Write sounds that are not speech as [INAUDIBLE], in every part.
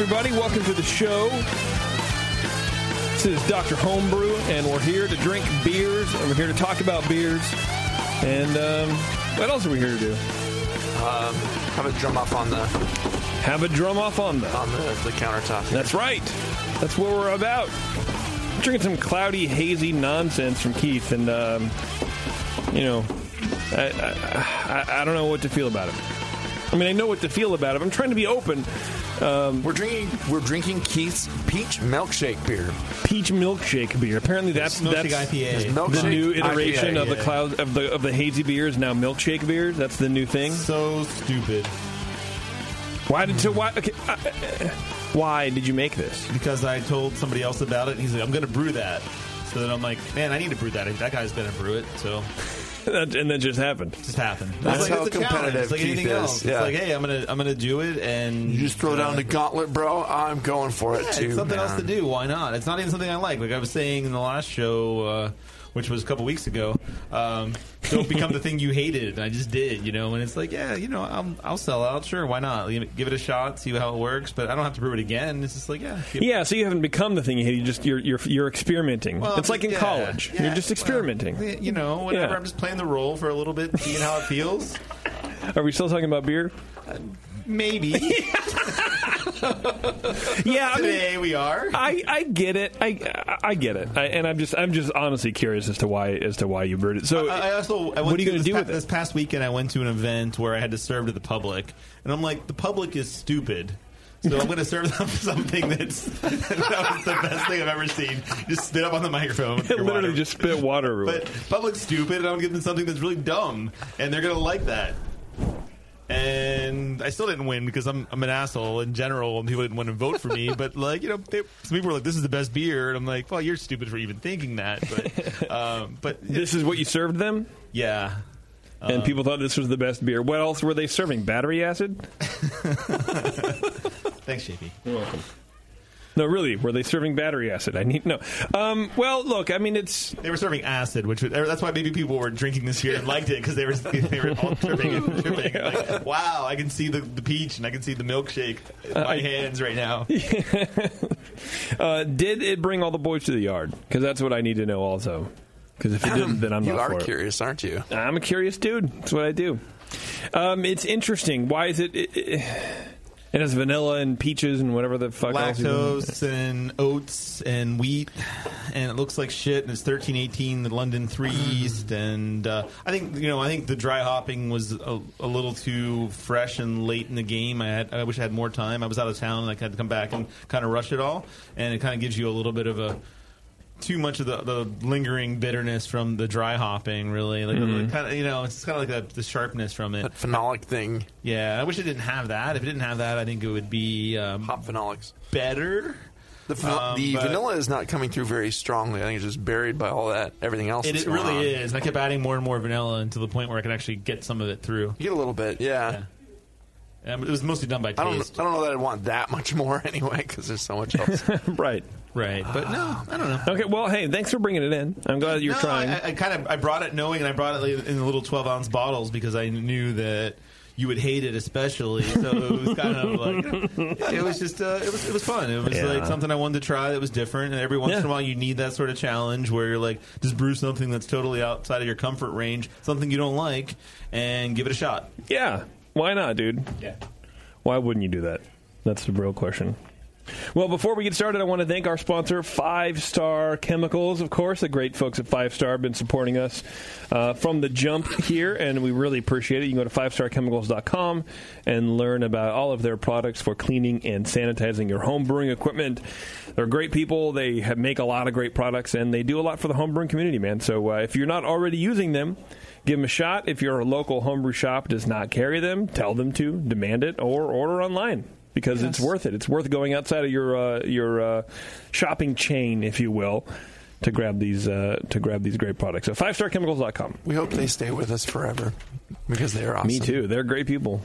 Everybody, welcome to the show. This is Dr. Homebrew, and we're here to drink beers, and we're here to talk about beers. And um, what else are we here to do? Um, have a drum off on the Have a drum off on the. on the, the countertop. That's right. That's what we're about. drinking some cloudy, hazy nonsense from Keith, and um, you know, I, I, I, I don't know what to feel about it. I mean, I know what to feel about it. I'm trying to be open. Um, We're drinking. We're drinking Keith's peach milkshake beer. peach milkshake beer. Apparently, that's Milkshake that's IPA. His milkshake the new iteration IPA, of the yeah. cloud of the of the hazy beers. Now milkshake beers. That's the new thing. So stupid. Why did so why? Okay, uh, why did you make this? Because I told somebody else about it, and he's like, "I'm going to brew that." So then I'm like, "Man, I need to brew that. That guy's going to brew it." So That- [LAUGHS] and that just happened. just happened. That's It's like, how it's competitive It's like Keith anything is, else. yeah. It's like, hey, I'm gonna I'm gonna do it, and You just throw down the gauntlet, bro. I'm going for it Yeah, too. it's something man. else to do. Why not? It's not even something I like. Like I was saying in the last show, uh, which was a couple weeks ago. Um, don't [LAUGHS] become the thing you hated. I just did, you know. And it's like, yeah, you know, I'll, I'll sell out. Sure, why not? Give it a shot, see how it works. But I don't have to brew it again. It's just like, yeah, Yeah, so you haven't become the thing you hate. You just you're you're you're experimenting. Well, it's like in yeah, college. yeah, you're just well, experimenting. you know, whatever. Yeah. I'm just playing the role for a little bit, seeing how it feels. Are we still talking about beer? Uh, maybe [LAUGHS] [LAUGHS] Yeah, I mean, today we are. I, I get it. I I get it. I, and I'm just I'm just honestly curious as to why as to why you brewed it. So I I also I what are you going to do with it? This past weekend, I went to an event where I had to serve to the public, and I'm like, the public is stupid. So I'm going to serve them [LAUGHS] something that's that was the best thing I've ever seen. Just spit up on the microphone. [LAUGHS] literally water. just spit water. But public's stupid, and I'm going to give them something that's really dumb, and they're going to like that. And I still didn't win because I'm I'm an asshole in general, and people didn't want to vote for me. But like you know, they, some people were like, "This is the best beer," and I'm like, "Well, you're stupid for even thinking that." But [LAUGHS] um, but this is what you served them, yeah, and people thought this was the best beer. What else were they serving? Battery acid? [LAUGHS] thanks, JP. You're welcome. No, really, were they serving battery acid? I need no. Um, well, look, I mean, it's They were serving acid, which was, that's why maybe people were drinking this beer and liked it because they were [LAUGHS] they were all tripping and tripping. [LAUGHS] Like, wow, I can see the, the peach and I can see the milkshake in my hands right now. [LAUGHS] uh, did it bring all the boys to the yard? Because that's what I need to know also. Because if it didn't, then I'm you not are for it. curious, aren't you? I'm a curious dude. That's what I do. Um, it's interesting. Why is it? It, it, it has vanilla and peaches and whatever the fuck else. you do. Lactose and oats and wheat, and it looks like shit. And it's thirteen eighteen, the London Three [CLEARS THROAT] East, and uh, I think you know I think the dry hopping was a, a little too fresh and late in the game. I had I wish I had more time. I was out of town and I had to come back and kind of rush it all, and it kind of gives you a little bit of a too much of the, the lingering bitterness from the dry hopping. Really, like kind of you know it's kind of like the, the sharpness from it. That phenolic thing, Yeah, I wish it didn't have that. If it didn't have that, I think it would be um, hop phenolics. better. The, phen- Um, the vanilla is not coming through very strongly. I think it's just buried by all that everything else. It, it really on. is. And I kept adding more and more vanilla until the point where I could actually get some of it through. You get a little bit, yeah. Yeah. Um, it was mostly done by I don't. taste. I don't know that I want that much more [LAUGHS] anyway because there's so much else. [LAUGHS] right. Right, but no, I don't know. Okay. Well, hey, thanks for bringing it in. I'm glad you're no, trying. I, I kind of I brought it knowing, and I brought it in the little twelve ounce bottles because I knew that you would hate it, especially. So it was [LAUGHS] kind of like it was just uh, it was it was fun. It was Yeah. like something I wanted to try that was different. And every once in a while, you need that sort of challenge where you're like, just brew something that's totally outside of your comfort range, something you don't like, and give it a shot. yeah. Why not, dude? Yeah. Why wouldn't you do that? That's the real question. Well, before we get started, I want to thank our sponsor, Five Star Chemicals. Of course, the great folks at Five Star have been supporting us uh, from the jump here, and we really appreciate it. You can go to fivestarchemicals.com and learn about all of their products for cleaning and sanitizing your home brewing equipment. They're great people. They have, make a lot of great products, and they do a lot for the home brewing community, man. So uh, if you're not already using them, give them a shot. If your local homebrew shop does not carry them, tell them to, demand it, or order online because it's worth it. It's worth going outside of your uh, your uh, shopping chain, if you will, to grab these uh, to grab these great products. So five fivestarchemicals.com. We hope they stay with us forever because they are awesome. Me too. They're great people.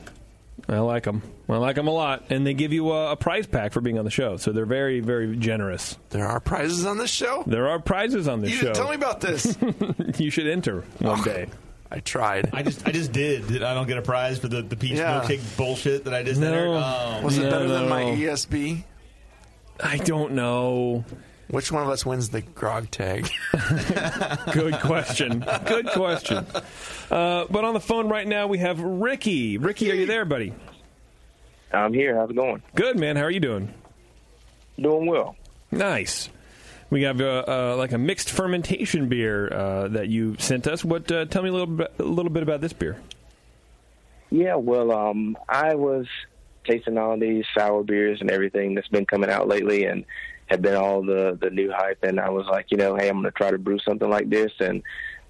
I like them. I like them a lot, and they give you a, a prize pack for being on the show. So they're very, very generous. There are prizes on this show. There are prizes on this You show. tell me about this. [LAUGHS] you should enter one day. I tried. I just I just did. Did I don't get a prize for the, the peach Yeah. milkshake bullshit that I just No. entered? Oh, Was it No, better than my no. ESB? I don't know. Which one of us wins the grog tag? [LAUGHS] Good question. Good question. Uh, but on the phone right now, we have Ricky. Ricky, are you there, buddy? I'm here. How's it going? Good, man. How are you doing? Doing well. Nice. We have uh, uh, like a mixed fermentation beer uh, that you sent us. What? Tell me a little bit, a little bit about this beer. Yeah, well, um, I was tasting all these sour beers and everything that's been coming out lately, and had been all the the new hype. And I was like, you know, hey, I'm going to try to brew something like this. And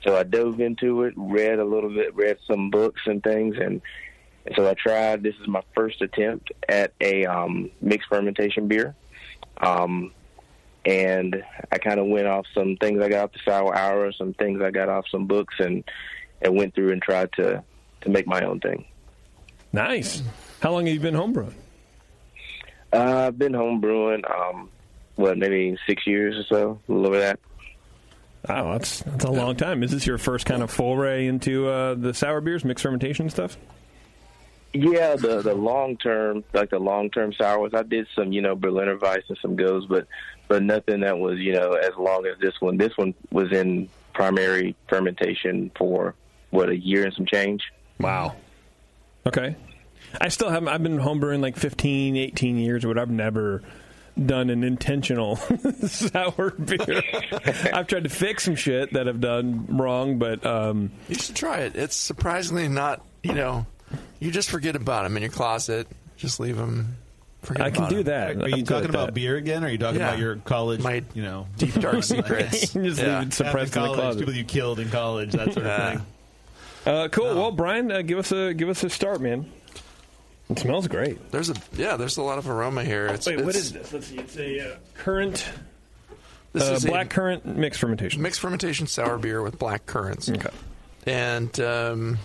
so I dove into it, read a little bit, read some books and things, and, and so I tried. This is my first attempt at a um, mixed fermentation beer. Um, and I kind of went off some things I got off the Sour Hour, some things I got off some books, and and went through and tried to to make my own thing. Nice. How long have you been homebrewing? Uh, I've been home brewing, um, what maybe six years or so, a little over that. Oh, that's that's a long time. Is this your first kind of foray into uh, the sour beers, mixed fermentation stuff? Yeah, the the long term, like the long term sours. I did some, you know, Berliner Weiss and some goses, but but nothing that was, you know, as long as this one. This one was in primary fermentation for what a year and some change. Wow. Okay. I still haven't. I've been homebrewing like 15, 18 years, but I've never done an intentional [LAUGHS] sour beer. [LAUGHS] I've tried to fix some shit that I've done wrong, but um, You should try it. It's surprisingly not, you know, you just forget about them in your closet. Just leave them. Forget I can do do 'em. that. Are I'm you talking about that. beer again? Or are you talking Yeah. about your college? My you know, [LAUGHS] Deep dark secrets. [LAUGHS] Just leave it suppressed in the college, closet. people you killed in college, that sort of thing. Uh, cool. Well, Brian, uh, give us a give us a start, man. It smells great. There's a yeah. There's a lot of aroma here. It's, Wait, what it's- is this? Let's see. It's a uh, currant, This uh, is a black currant mixed fermentation. mixed fermentation sour beer with black currants. Okay. And um,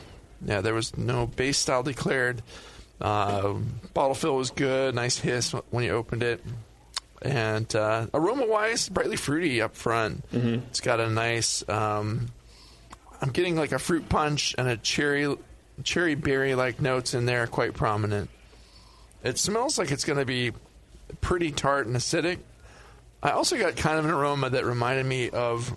yeah, there was no base style declared. Uh, bottle fill was good, nice hiss when you opened it. And uh, aroma wise, brightly fruity up front. Mm-hmm. It's got a nice. Um, I'm getting like a fruit punch and a cherry, cherry berry like notes in there, quite prominent. It smells like it's going to be pretty tart and acidic. I also got kind of an aroma that reminded me of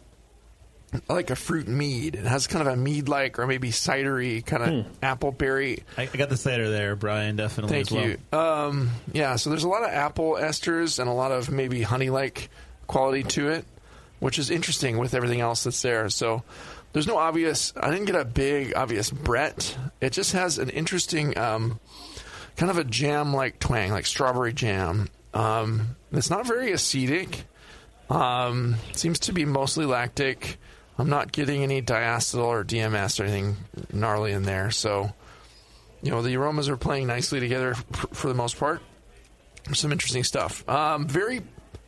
like a fruit mead. It has kind of a mead like or maybe cidery kind of apple berry. I, I got the cider there, Brian. Definitely. Thank as well. you. Um, yeah, so there's a lot of apple esters and a lot of maybe honey like quality to it, which is interesting with everything else that's there. So there's no obvious, I didn't get a big obvious Brett. It just has an interesting um, kind of a jam like twang, like strawberry jam. Um, it's not very acidic. Um, seems to be mostly lactic. I'm not getting any diacetyl or DMS or anything gnarly in there. So, you know, the aromas are playing nicely together f- for the most part. Some interesting stuff. Um, very,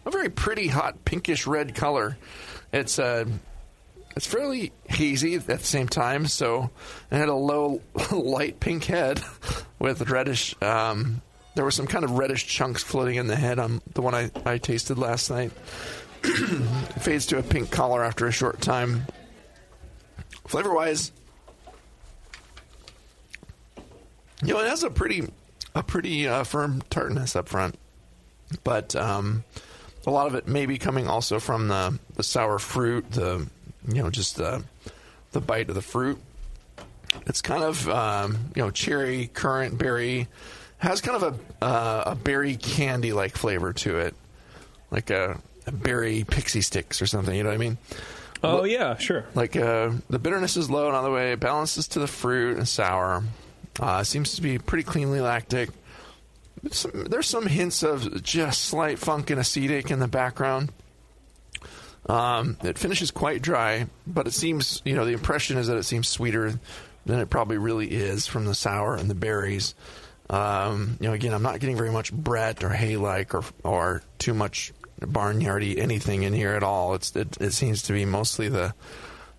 a very pretty hot pinkish red color. It's uh, it's fairly hazy at the same time. So, it had a low [LAUGHS] light pink head [LAUGHS] with reddish. Um, there were some kind of reddish chunks floating in the head on the one I, I tasted last night. [CLEARS THROAT] Fades to a pink color after a short time. Flavor wise, you know, it has a pretty, a pretty uh, firm tartness up front, but um, a lot of it may be coming also from the the sour fruit, the you know just the the bite of the fruit. It's kind of um, you know cherry, currant, berry, has kind of a uh, a berry candy like flavor to it, like a berry pixie sticks or something. You know what I mean? Oh yeah, sure. Like uh, the bitterness is low and on the way. It balances to the fruit and sour. Uh, seems to be pretty cleanly lactic. Some, there's some hints of just slight funk and acetic in the background. Um, it finishes quite dry, but it seems, you know, the impression is that it seems sweeter than it probably really is from the sour and the berries. Um, you know, again, I'm not getting very much Brett or hay like or or too much barnyardy anything in here at all. It's it, it seems to be mostly the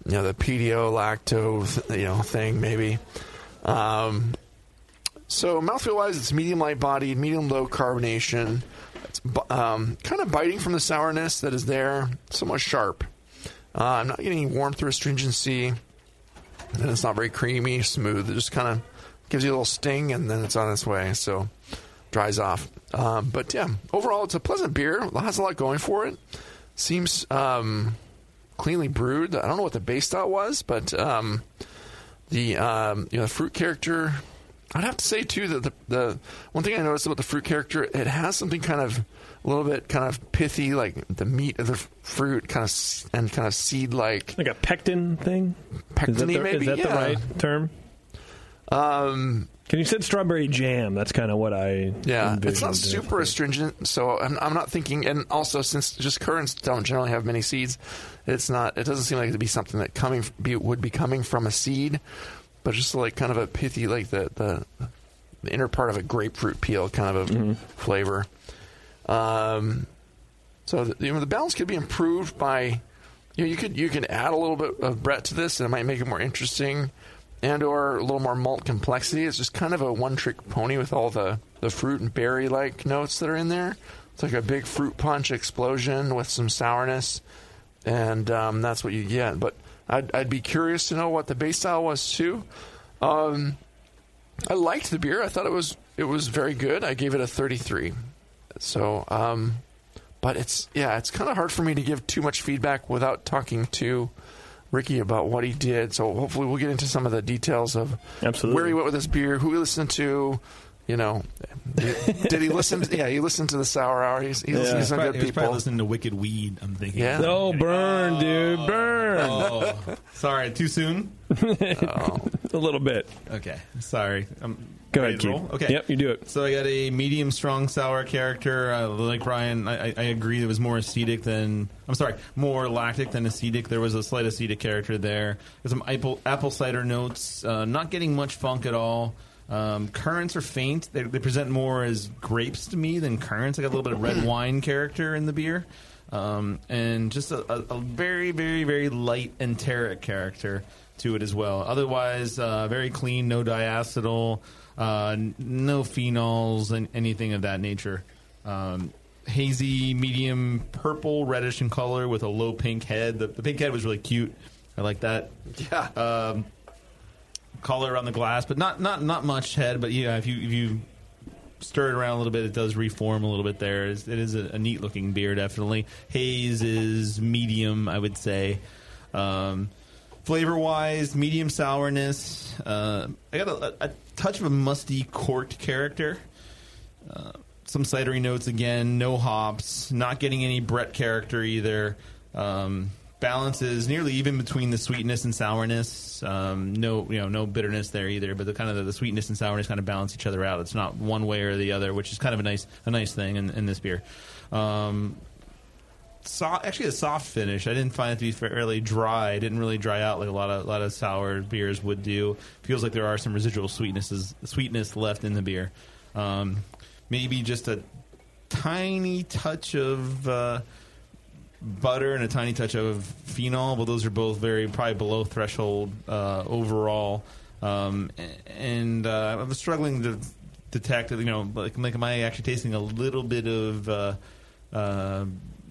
you know the pedio lacto you know thing maybe. Um, so mouthfeel wise, it's medium light bodied, medium low carbonation. It's um, kind of biting from the sourness that is there, somewhat sharp. Uh, I'm not getting warmth or astringency, and it's not very creamy, smooth. It just kind of gives you a little sting, and then it's on its way. So dries off. Um, but yeah, overall, it's a pleasant beer. It has a lot going for it. Seems um, cleanly brewed. I don't know what the base style was, but um, the um, you know the fruit character. I'd have to say too that the, the one thing I noticed about the fruit character, it has something kind of a little bit kind of pithy, like the meat of the fruit, kind of and kind of seed like. Like a pectin thing. Pectin-y, maybe? is that the right term? Um, Can you said strawberry jam? That's kind of what I Yeah, it's not super astringent, so I'm, I'm not thinking. And also, since just currants don't generally have many seeds, it's not. It doesn't seem like it'd be something that coming be, would be coming from a seed, but just like kind of a pithy, like the the, the inner part of a grapefruit peel kind of a Mm-hmm. flavor. Um, so the, you know the balance could be improved by, you know, you could you could add a little bit of Brett to this, and it might make it more interesting, and or a little more malt complexity. It's just kind of a one trick pony with all the the fruit and berry like notes that are in there. It's like a big fruit punch explosion with some sourness, and um, that's what you get. But I'd, I'd be curious to know what the base style was too. Um, I liked the beer. I thought it was it was very good. I gave it a 33. So, um, but it's yeah, it's kind of hard for me to give too much feedback without talking to Ricky about what he did. So hopefully we'll get into some of the details of Absolutely. where he went with his beer, who he listened to. You know, [LAUGHS] did he listen? To, yeah, he listened to the Sour Hour. He's, he's listening to some Probably- good people. was probably listening to Wicked Weed. I'm thinking. Yeah. Oh, burn, dude, burn Oh, sorry. Too soon. [LAUGHS] [LAUGHS] a little bit. Okay. Sorry. I'm Go ahead, Keith. roll? Okay. Yep, you do it. So I got a medium strong sour character. Uh, like Brian, I, I- I agree. It was more acetic than I'm sorry, more lactic than acetic. There was a slight acetic character there. There's some apple, apple cider notes. Uh, not getting much funk at all. Um, currants are faint. They, they present more as grapes to me than currants. I got a little bit of red [CLEARS THROAT] wine character in the beer. Um, and just a, a, a very, very, very light enteric character to it as well. Otherwise, uh, very clean, no diacetyl, uh, no phenols, and anything of that nature. Um, hazy, medium purple, reddish in color with a low pink head. The, the pink head was really cute. I like that. Yeah. Um, color on the glass, but not not not much head. But yeah, if you if you stir it around a little bit, it does reform a little bit. There, It's- it is a, a neat looking beer, definitely. Haze is medium, I would say. Um, flavor wise, medium sourness. Uh, I got a, a touch of a musty corked character. Uh, some cidery notes again, no hops, not getting any Brett character either. Um, balance is nearly even between the sweetness and sourness. Um, no, you know, no bitterness there either. But the kind of the, the sweetness and sourness kind of balance each other out. It's not one way or the other, which is kind of a nice a nice thing in, in this beer. Um, so, actually a soft finish. I didn't find it to be fairly dry. It didn't really dry out like a lot of a lot of sour beers would do. Feels like there are some residual sweetnesses sweetness left in the beer. Um, maybe just a tiny touch of uh, butter and a tiny touch of phenol, but those are both very probably below threshold uh, overall. Um, and uh, I was struggling to detect, you know, like, like am I actually tasting a little bit of uh, uh,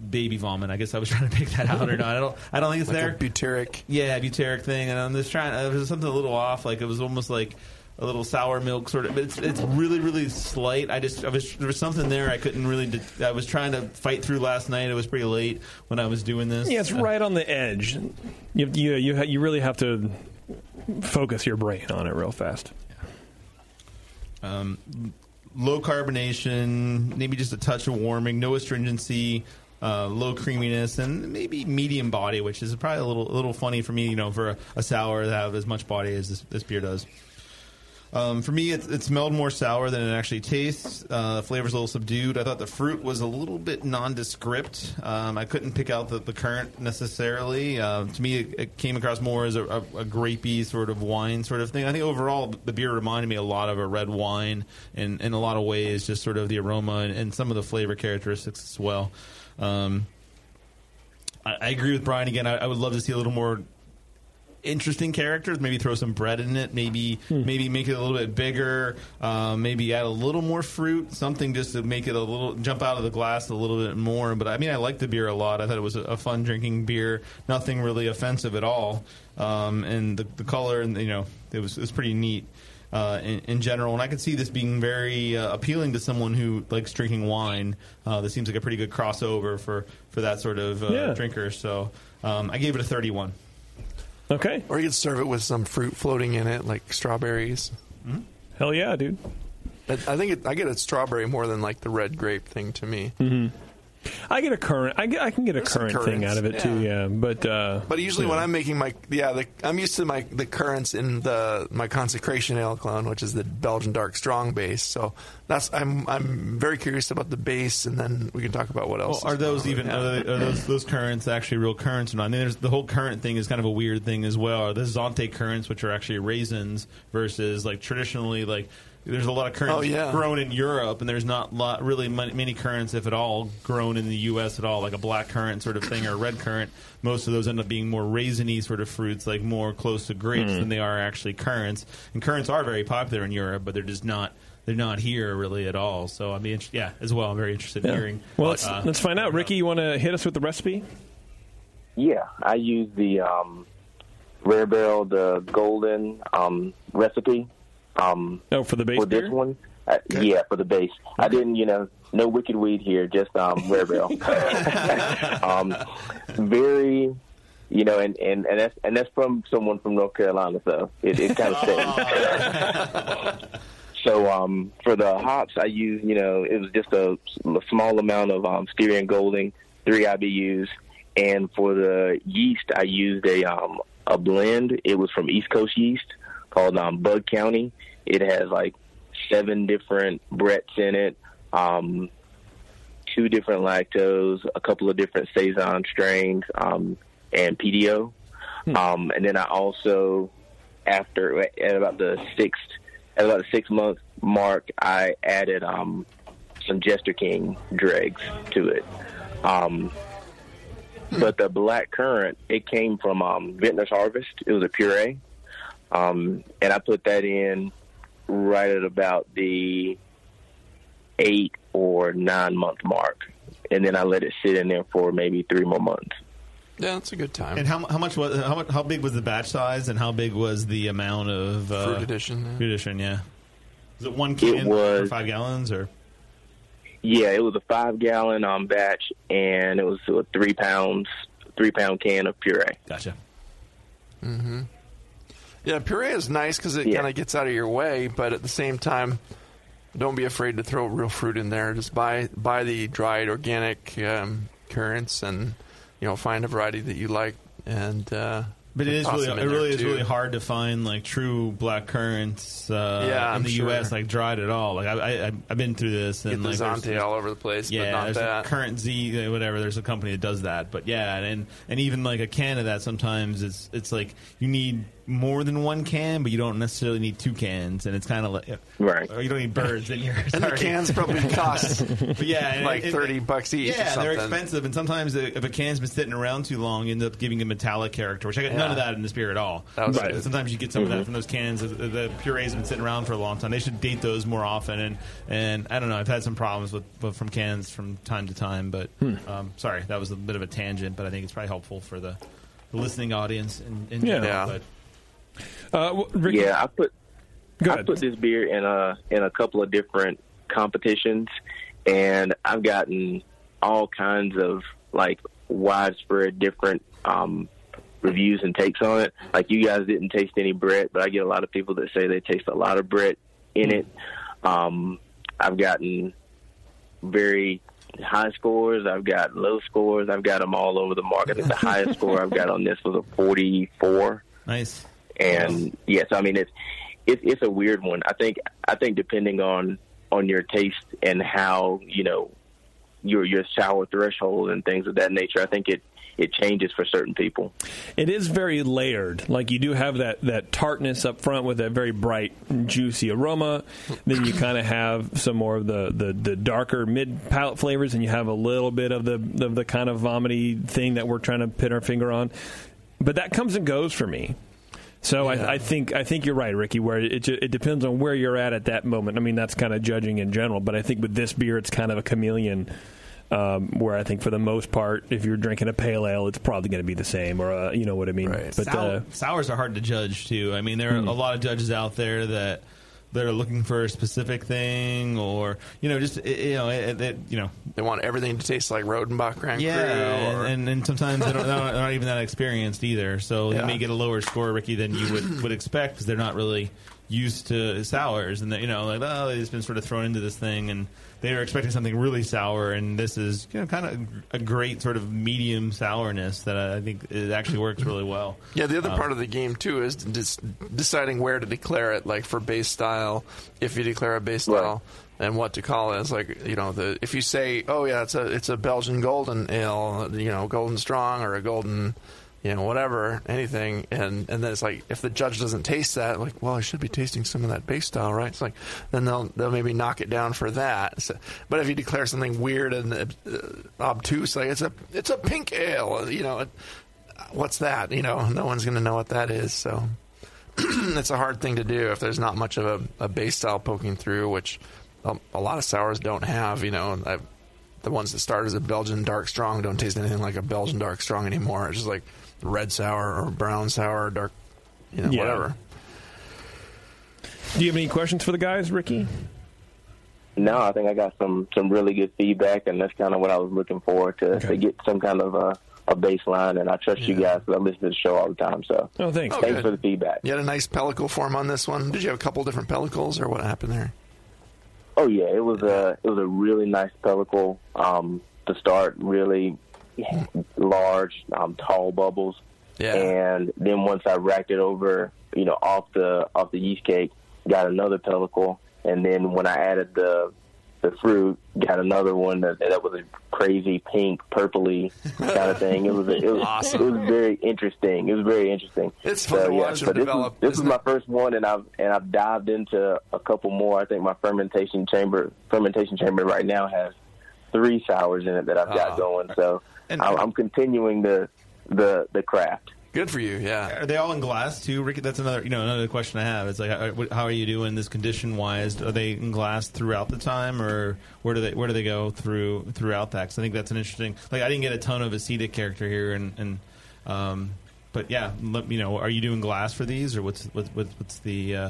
baby vomit? I guess I was [LAUGHS] trying to pick that out or not. I don't. I don't think it's like there. a butyric. Yeah, butyric thing, and I'm just trying. It was something a little off. Like it was almost like a little sour milk sort of. But it's it's really really slight. I just I was there was something there I couldn't really. De- I was trying to fight through last night. It was pretty late when I was doing this. Yeah, it's Uh, right on the edge. You you you, ha- you really have to focus your brain on it real fast. Um, low carbonation, maybe just a touch of warming, no astringency. Uh, low creaminess and maybe medium body, which is probably a little a little funny for me, you know, for a, a sour that have as much body as this, this beer does. Um, for me, it, it smelled more sour than it actually tastes. Uh, the flavor's a little subdued. I thought the fruit was a little bit nondescript. Um, I couldn't pick out the, the currant necessarily. Uh, to me, it, it came across more as a, a, a grapey sort of wine sort of thing. I think overall, the beer reminded me a lot of a red wine in, in a lot of ways, just sort of the aroma and, and some of the flavor characteristics as well. Um, I, I agree with Brian again. I, I would love to see a little more interesting characters. Maybe throw some Brett in it. Maybe maybe make it a little bit bigger. Um, maybe add a little more fruit. Something just to make it a little jump out of the glass a little bit more. But I mean, I like the beer a lot. I thought it was a, a fun drinking beer. Nothing really offensive at all. Um, and the, the color and you know it was it was pretty neat. Uh, in, in general, and I could see this being very uh, appealing to someone who likes drinking wine. Uh, this seems like a pretty good crossover for, for that sort of uh, Yeah. drinker. So um, I gave it a 31. Okay. Or you could serve it with some fruit floating in it, like strawberries. Hell yeah, dude. I I think it, I get a strawberry more than like the red grape thing to me. I get a currant. I, get, I can get a There's some currant thing out of it too. Yeah, but uh, But usually when. I'm making my yeah, the, I'm used to my the currants in the my consecration ale clone, which is the Belgian dark strong base. So that's I'm I'm very curious about the base, and then we can talk about what else. Well, are those even are, they, are those those currants actually real currants or not? I mean, there's the whole currant thing is kind of a weird thing as well. Are the Zante currants, which are actually raisins, versus like traditionally like there's a lot of currants Oh, yeah. grown in Europe, and there's not lot, really mon- many currants, if at all, grown in the U.S. at all, like a black currant sort of thing or a red currant. Most of those end up being more raisiny sort of fruits, like more close to grapes Hmm. than they are actually currants. And currants are very popular in Europe, but they're just not. They're not here really at all. So I'd be inter- yeah, as well. I'm very interested in Yeah. hearing. Well, let's uh, let's find out. Ricky, you want to hit us with the recipe? Yeah, I use the um, Rare Barrel, the golden um, recipe. Um, Oh, for the base for this beer? one, uh, yeah, for the base. I didn't, you know, no wicked weed here, just um, [LAUGHS] Rare Barrel. [LAUGHS] um, very, you know, and, and, and that's and that's from someone from North Carolina, so it, it kind of [LAUGHS] stays. So um, for the hops, I use you know it was just a, a small amount of um, Styrian Golding, three IBUs, and for the yeast, I used a um, a blend. It was from East Coast Yeast called um, Bug County. It has like seven different Bretts in it, um, two different lactos, a couple of different saison strains, um, and pedio. Um, and then I also, after at about the sixth, at about the six month mark, I added um, some Jester King dregs to it. Um, but the black currant, it came from um, Vintner's Harvest. It was a puree, um, and I put that in right at about the eight or nine month mark, and then I let it sit in there for maybe three more months. Yeah, that's a good time. And how, how much was how much, how big was the batch size and how big was the amount of uh, Fruit addition, yeah. Fruit addition, yeah. Was it one can it was- for five gallons or? Yeah, it was a five gallon um, batch, and it was a three pounds, three pound can of puree. Gotcha. Yeah, puree is nice because it Yeah. kind of gets out of your way, but at the same time, don't be afraid to throw real fruit in there. Just buy buy the dried organic um, currants, and you know find a variety that you like, and uh, But it is really it really is too. really hard to find like true black currants uh, Yeah, in the sure. U.S. like dried at all. Like I, I I've been through this Get and the like Zante all over the place, Yeah, but not there's that. a currant Z, uh, whatever. There's a company that does that, but yeah, and and even like a can of that, sometimes it's it's like you need more than one can, but you don't necessarily need two cans, and it's kind of like Right. Or you don't need birds in your. [LAUGHS] and the cans probably [LAUGHS] cost yeah, like it- thirty bucks each. or Yeah, something. they're expensive, and sometimes if a can's been sitting around too long, you end up giving a metallic character, which I got none of that in this beer at all. But. Sometimes you get some of Mm-hmm. that from those cans. The, the purees have been sitting around for a long time. They should date those more often. And and I don't know. I've had some problems with, with from cans from time to time. But Hmm. um, sorry, that was a bit of a tangent. But I think it's probably helpful for the, the listening audience. In, in Yeah. general, Yeah. But Uh, w- Ricky, Yeah, I put I ahead. put this beer in a in a couple of different competitions, and I've gotten all kinds of like widespread different um, reviews and takes on it. Like you guys didn't taste any Brett, but I get a lot of people that say they taste a lot of Brett in it. Um, I've gotten very high scores. I've got low scores. I've got them all over the market. The highest score I've got on this was a 44. Nice. And mm-hmm. yes, I mean it's it's it's a weird one. I think I think depending on on your taste and how you know your your sour threshold and things of that nature, I think it it changes for certain people. It is very layered. Like you do have that, that tartness up front with that very bright, juicy aroma. Then you kind of have some more of the, the, the darker mid palate flavors, and you have a little bit of the of the kind of vomity thing that we're trying to pin our finger on. But that comes and goes for me. So Yeah. I, I think I think you're right, Ricky. Where it it depends on where you're at at that moment. I mean, that's kind of judging in general. But I think with this beer, it's kind of a chameleon. Um, where I think for the most part, if you're drinking a pale ale, it's probably going to be the same, or uh, you know what I mean. But Sour, uh, sours are hard to judge too. I mean, there are Hmm. a lot of judges out there that that are looking for a specific thing, or you know, just you know, it, it, you know, They want everything to taste like Rodenbach Grand yeah, Cru. Or, and, and, and sometimes they don't, they're not, even that experienced either. So Yeah. they may get a lower score, Ricky, than you would would expect because they're not really used to sours, and that you know, like oh, they've just been sort of thrown into this thing, and they were expecting something really sour, and this is you know kind of a great sort of medium sourness that I think it actually works really well. Yeah, the other Um, part of the game too is dis- deciding where to declare it. Like for base style, if you declare a base style, and what to call it. It's like you know, the if you say, "Oh yeah, it's a it's a Belgian golden ale," you know, golden strong or a golden, you know, whatever, anything, and and then it's like if the judge doesn't taste that, like, well, I should be tasting some of that base style, right? It's like then they'll they'll maybe knock it down for that. So, but if you declare something weird and uh, obtuse, like it's a it's a pink ale, you know. It, what's that? You know, no one's going to know what that is. So [CLEARS THROAT] it's a hard thing to do if there's not much of a, a base style poking through, which a, a lot of sours don't have. You know, I, the ones that start as a Belgian dark strong don't taste anything like a Belgian dark strong anymore. It's just like red sour or brown sour or dark, you know, Yeah. whatever. do you have any questions for the guys, Ricky? No, I think I got some some really good feedback, and that's kind of what I was looking for to, to get some kind of a, a baseline. And I trust you guys because I listen to the show all the time. So, Oh, thanks. Oh, thanks good. for the feedback. You had a nice pellicle form on this one. Did you have a couple different pellicles, or what happened there? Oh yeah, it was a it was a really nice pellicle um, to start. Really [LAUGHS] large, um, tall bubbles. Yeah. And then once I racked it over, you know, off the off the yeast cake, got another pellicle, and then when I added the the fruit, got another one that that was a crazy pink, purpley kind of thing. It was a, it was Awesome. it was very interesting. It was very interesting. It's fun to watch them this develop, Is, this is my first one, and I've and I've dived into a couple more. I think my fermentation chamber fermentation chamber right now has three sours in it that I've got Ah. going. So And- I'm, I'm continuing the the the craft. Good for you. Yeah. Are they all in glass too, Ricky? That's another you know another question I have. It's like how, are you doing this condition wise? Are they in glass throughout the time, or where do they where do they go through throughout that? 'Cause I think that's an interesting. Like I didn't get a ton of acetic character here, and and um, but yeah, let, you know, are you doing glass for these, or what's what's what's, what's the uh,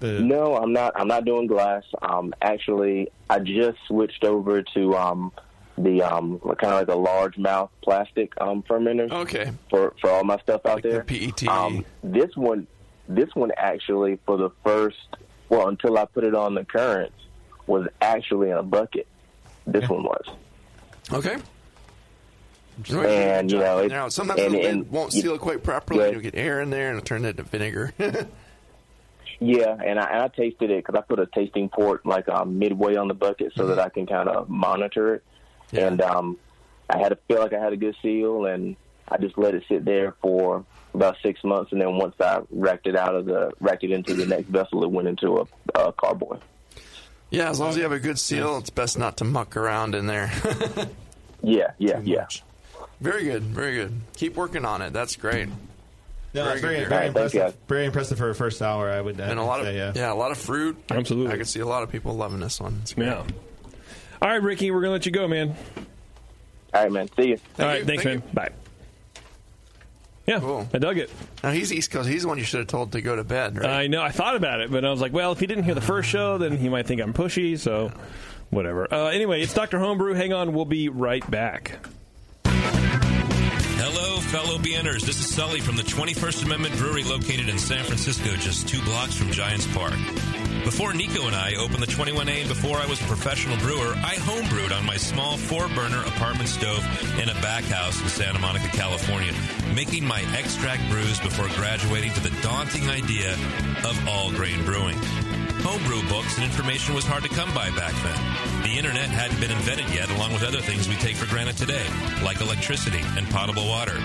the No, I'm not. I'm not doing glass. Um, actually, I just switched over to um, the um, kind of like a large mouth plastic um, fermenter Okay. for for all my stuff out Like the there. PET. Um, this one, this one actually for the first well until I put it on the currants was actually in a bucket. This one was. Okay. And, you know, it- now, sometimes and- the lid and- won't seal it quite properly. Yeah. You'll get air in there and it'll turn it into vinegar. [LAUGHS] Yeah, and I, and I tasted it because I put a tasting port like um, midway on the bucket so that I can kind of monitor it. Yeah. And um, I had to feel like I had a good seal, and I just let it sit there for about six months, and then once I racked it out of the racked it into the next [CLEARS THROAT] vessel, it went into a, a carboy. yeah, as long as you have a good seal, it's best not to muck around in there. [LAUGHS] Yeah, yeah, yeah. Very good. Very good. Keep working on it. That's great. no, very very, very All right, impressive. Very impressive for a first hour. I would I And a would lot of say, yeah. yeah, a lot of fruit. Absolutely. I could see a lot of people loving this one. It's great. Yeah. All right, Ricky, we're gonna let you go, man. All right, man. See you. Thank All right, you. thanks, Thank man. Bye. Yeah, Cool. I dug it. Now he's East Coast. He's the one you should have told to go to bed, right? I know. I thought about it, but I was like, well, if he didn't hear the first show, then he might think I'm pushy. So, whatever. Uh, anyway, it's Doctor Homebrew. Hang on, we'll be right back. Hello, fellow BNers. This is Sully from the 21st Amendment Brewery located in San Francisco, just two blocks from Giants Park. Before Nico and I opened the 21A and before I was a professional brewer, I homebrewed on my small four burner apartment stove in a back house in Santa Monica, California, making my extract brews before graduating to the daunting idea of all grain brewing. Homebrew books and information was hard to come by back then. The internet hadn't been invented yet, along with other things we take for granted today, like electricity and potable water.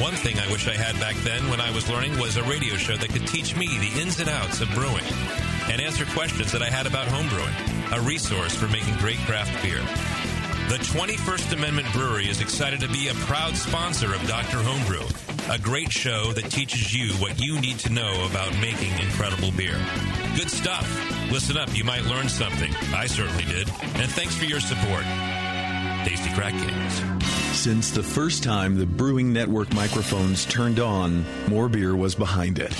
One thing I wish I had back then when I was learning was a radio show that could teach me the ins and outs of brewing and answer questions that I had about homebrewing, a resource for making great craft beer. The 21st Amendment Brewery is excited to be a proud sponsor of Dr. Homebrew, a great show that teaches you what you need to know about making incredible beer. Good stuff. Listen up, you might learn something. I certainly did. And thanks for your support. Tasty Crack Kings. Since the first time the Brewing Network microphones turned on, More Beer was behind it.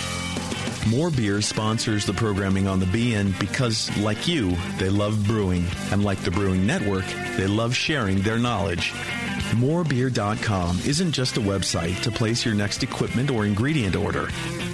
More Beer sponsors the programming on the BN because, like you, they love brewing, and like the Brewing Network, they love sharing their knowledge. Morebeer.com isn't just a website to place your next equipment or ingredient order.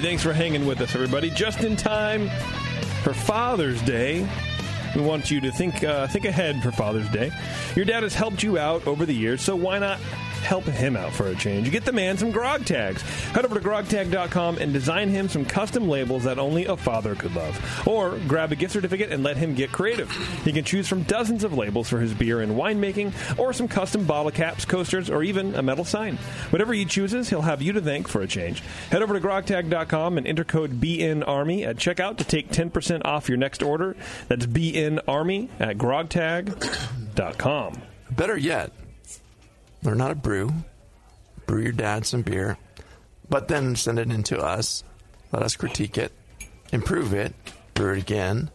Thanks for hanging with us, everybody. Just in time for Father's Day. We want you to think uh, think ahead for Father's Day. Your dad has helped you out over the years, so why not help him out for a change? Get the man some grog tags. Head over to grogtag.com and design him some custom labels that only a father could love. Or grab a gift certificate and let him get creative. He can choose from dozens of labels for his beer and winemaking, or some custom bottle caps, coasters, or even a metal sign. Whatever he chooses, he'll have you to thank for a change. Head over to grogtag.com and enter code BNARMY at checkout to take 10% off your next order. That's BNARMY at grogtag.com. Better yet, learn how to brew, brew your dad some beer, but then send it in to us. Let us critique it, improve it, brew it again,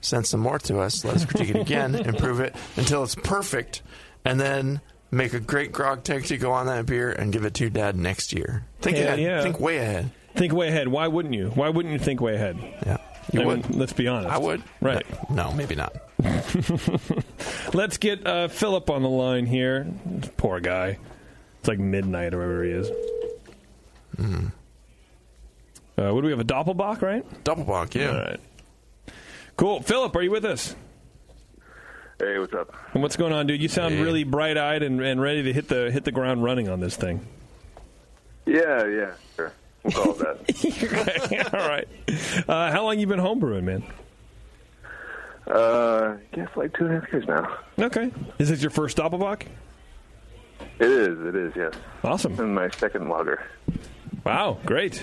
send some more to us. Let us critique it again, [LAUGHS] improve it until it's perfect, and then make a great grog tag to go on that beer and give it to your dad next year. Think Yeah, ahead. yeah. Think way ahead. Think way ahead. Why wouldn't you? Why wouldn't you think way ahead? Yeah. You I mean, let's be honest. I would. Right. No, maybe not. [LAUGHS] Let's get uh, Philip on the line here. Poor guy. It's like midnight or wherever he is. Uh, what do we have? A Doppelbock, right? Doppelbock, yeah. All right. Cool. Philip, are you with us? Hey, what's up? And what's going on, dude? You sound Hey. really bright-eyed and, and ready to hit the hit the ground running on this thing. Yeah, yeah, sure. We'll call it that. [LAUGHS] All right. Uh, how long you been homebrewing, man? uh, I guess like two and a half years now. Okay. Is this your first Doppelbock? It is, it is, yes. Awesome. And my second lager. Wow, great.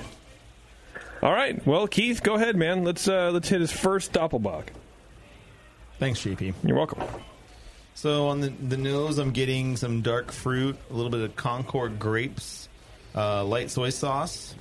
All right. Well, Keith, go ahead, man. Let's uh, let's hit his first Doppelbock. Thanks, JP. You're welcome. So on the, the nose, I'm getting some dark fruit, a little bit of Concord grapes, uh, light soy sauce,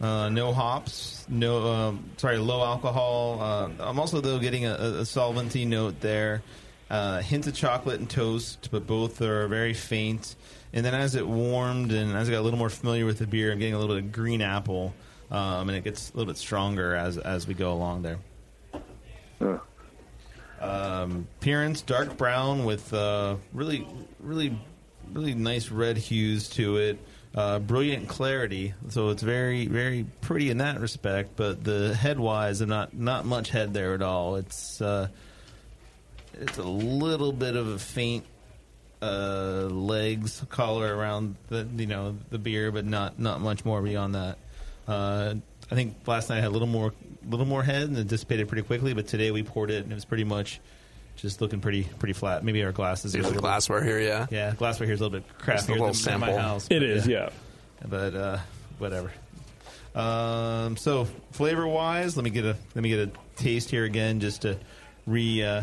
uh, no hops, no um, sorry, low alcohol. Uh, I'm also though getting a, a solvency note there, uh, hint of chocolate and toast, but both are very faint. And then as it warmed and as I got a little more familiar with the beer, I'm getting a little bit of green apple, um, and it gets a little bit stronger as as we go along there. Huh. Um, appearance dark brown with uh, really, really, really nice red hues to it. Uh, brilliant clarity, so it's very, very pretty in that respect. But the head wise, I'm not not much head there at all. It's uh, it's a little bit of a faint uh, legs, collar around the you know the beer, but not not much more beyond that. Uh, I think last night I had a little more little more head and it dissipated pretty quickly, but today we poured it and it was pretty much just looking pretty pretty flat. Maybe our glasses. There's are a the little- glassware here, yeah. Yeah, glassware here is a little bit Just a crappier little than, than my sample. house. It but is, yeah. But uh, whatever. Um, so flavor wise, let me get a let me get a taste here again, just to re uh,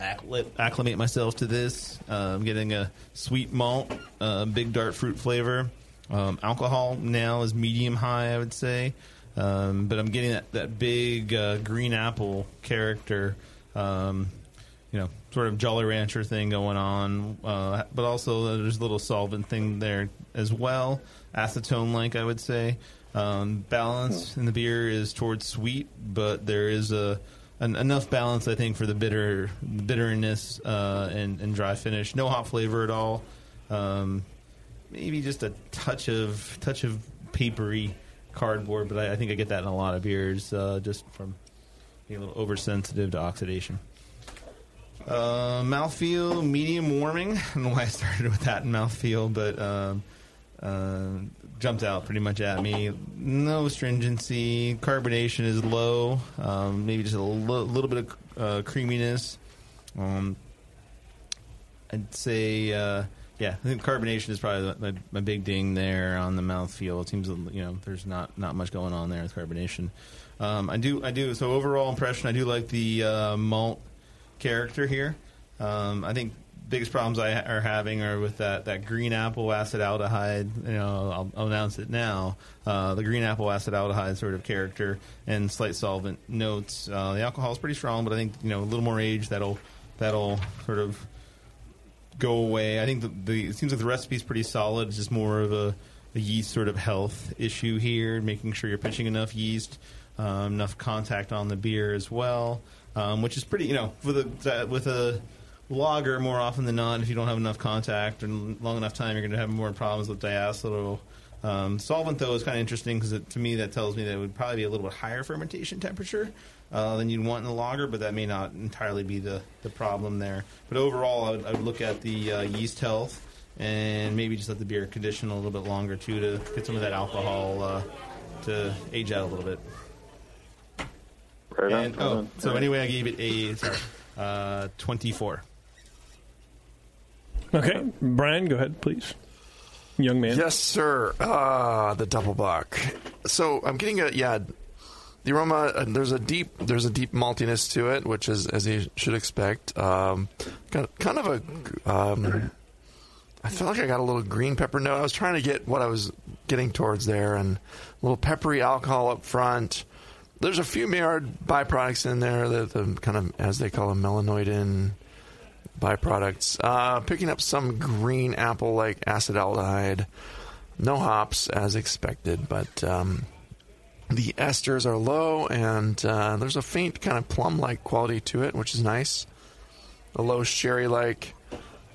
acclimate, acclimate myself to this. Uh, I'm getting a sweet malt, uh, big dark fruit flavor. Um, alcohol now is medium high, I would say. Um, but I'm getting that that big uh, green apple character. Um, you know, sort of Jolly Rancher thing going on, uh, but also there's a little solvent thing there as well. Acetone like, I would say. Um, balance in the beer is towards sweet, but there is a an, enough balance, I think, for the bitter bitterness uh, and, and dry finish. No hot flavor at all. Um, maybe just a touch of touch of papery cardboard, but I, I think I get that in a lot of beers, uh, just from being a little oversensitive to oxidation. Uh, mouthfeel, medium warming. [LAUGHS] I don't know why I started with that in mouthfeel, but um, uh, jumped out pretty much at me. No stringency. Carbonation is low. Um, maybe just a lo- little bit of uh, creaminess. Um, I'd say, uh, yeah, I think carbonation is probably my, my big ding there on the mouthfeel. It seems, you know, there's not, not much going on there with carbonation. Um, I do, I do. So overall impression, I do like the uh, malt character here. Um, I think biggest problems I are having are with that, that green apple acetaldehyde. You know, I'll, I'll announce it now. Uh, the green apple acetaldehyde sort of character and slight solvent notes. Uh, the alcohol is pretty strong, but I think you know a little more age that'll that'll sort of go away. I think the, the it seems like the recipe's pretty solid. It's just more of a, a yeast sort of health issue here, making sure you're pitching enough yeast, um, enough contact on the beer as well, um, which is pretty. You know, with a with a lager, more often than not, if you don't have enough contact and long enough time, you're going to have more problems with diacetyl. Um, solvent, though, is kind of interesting because to me that tells me that it would probably be a little bit higher fermentation temperature uh, than you'd want in a lager, but that may not entirely be the, the problem there. But overall, I would, I would look at the uh, yeast health and maybe just let the beer condition a little bit longer too to get some of that alcohol uh, to age out a little bit. Right on, And, right oh, on. so anyway, I gave it a sorry, uh, 24. Okay, Brian, go ahead, please. Young man. Yes, sir. Ah, the double bock. So I'm getting a yeah. The aroma uh, there's a deep there's a deep maltiness to it, which is as you should expect. Um, kind of, kind of a. Um, I like I got a little green pepper note. I was trying to get what I was getting towards there, and a little peppery alcohol up front. There's a few Maillard byproducts in there, that the kind of as they call them melanoidin byproducts. Uh, picking up some green apple like acetaldehyde. No hops as expected, but um, the esters are low and uh, there's a faint kind of plum like quality to it, which is nice. A low sherry like.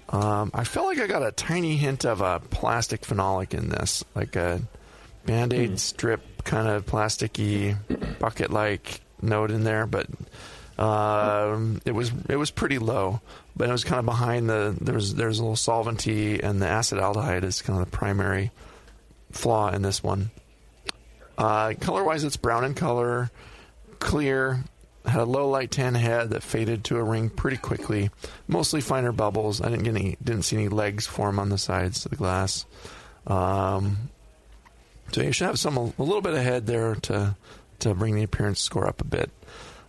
Um, I felt like I got a tiny hint of a plastic phenolic in this, like a band aid strip kind of plasticky bucket like note in there, but um, it was it was pretty low, but it was kind of behind the there was there's a little solventy and the acetaldehyde is kind of the primary flaw in this one. Uh, color wise, it's brown in color, clear. Had a low light tan head that faded to a ring pretty quickly. Mostly finer bubbles. I didn't get any, didn't see any legs form on the sides of the glass. Um, so you should have some a little bit of head there to to bring the appearance score up a bit.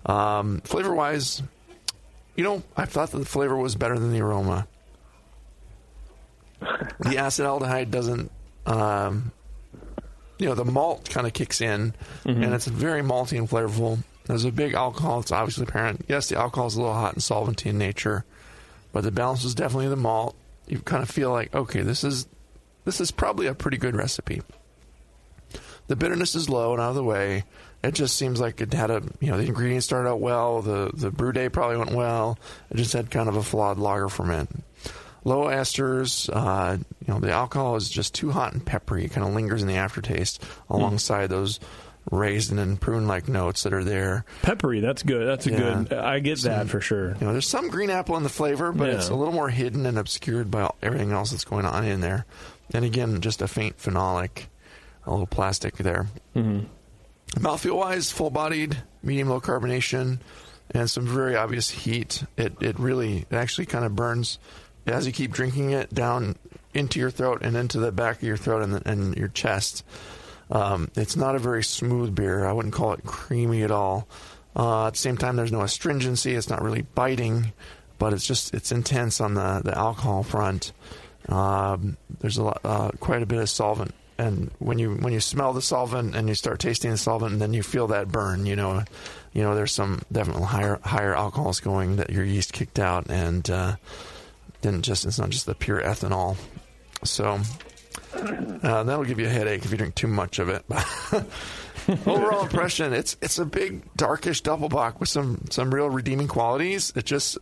Um, flavor wise, you know, I thought that the flavor was better than the aroma. the [LAUGHS] acetaldehyde doesn't, um, you know, the malt kind of kicks in, mm-hmm. and it's very malty and flavorful. There's a big alcohol. It's obviously apparent. Yes, the alcohol is a little hot and solventy in nature, but the balance is definitely the malt. You kind of feel like, okay, this is this is probably a pretty good recipe. The bitterness is low and out of the way. It just seems like it had a you know the ingredients started out well. The the brew day probably went well. It just had kind of a flawed lager ferment. Low esters, uh, you know the alcohol is just too hot and peppery. It kind of lingers in the aftertaste alongside those raisin and prune like notes that are there. Peppery, that's good. That's a Yeah. good. I get that for sure. You know, there's some green apple in the flavor, but Yeah. it's a little more hidden and obscured by all, everything else that's going on in there. And again, just a faint phenolic, a little plastic there. Mm-hmm. Mouthfeel wise, full bodied, medium low carbonation, and some very obvious heat. It it really it actually kind of burns as you keep drinking it down into your throat and into the back of your throat and, and your chest. Um, it's not a very smooth beer. I wouldn't call it creamy at all. Uh, at the same time, there's no astringency. It's not really biting, but it's just it's intense on the the alcohol front. Um, there's a lot, uh, quite a bit of solvent, and when you when you smell the solvent and you start tasting the solvent, and then you feel that burn, you know, you know, there's some definitely higher higher alcohols going that your yeast kicked out, and uh, then just it's not just the pure ethanol. So uh, that'll give you a headache if you drink too much of it. [LAUGHS] Overall impression: it's it's a big darkish double bock with some some real redeeming qualities. It just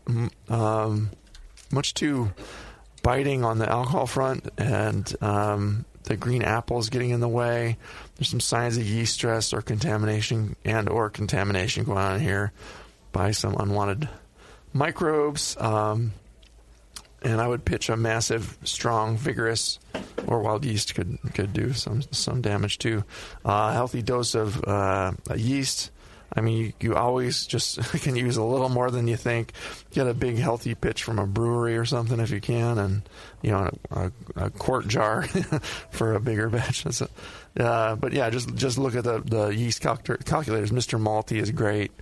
um, much too biting on the alcohol front, and um, the green apple is getting in the way. There's some signs of yeast stress or contamination and or contamination going on here by some unwanted microbes. Um, and I would pitch a massive, strong, vigorous, or wild yeast could could do some some damage too. Uh, a healthy dose of uh, yeast. I mean, you, you always just [LAUGHS] can use a little more than you think. Get a big, healthy pitch from a brewery or something if you can, and you know, a, a quart jar [LAUGHS] for a bigger batch. Uh, but yeah, just just look at the the yeast calculator, calculators. Mister Malty is great.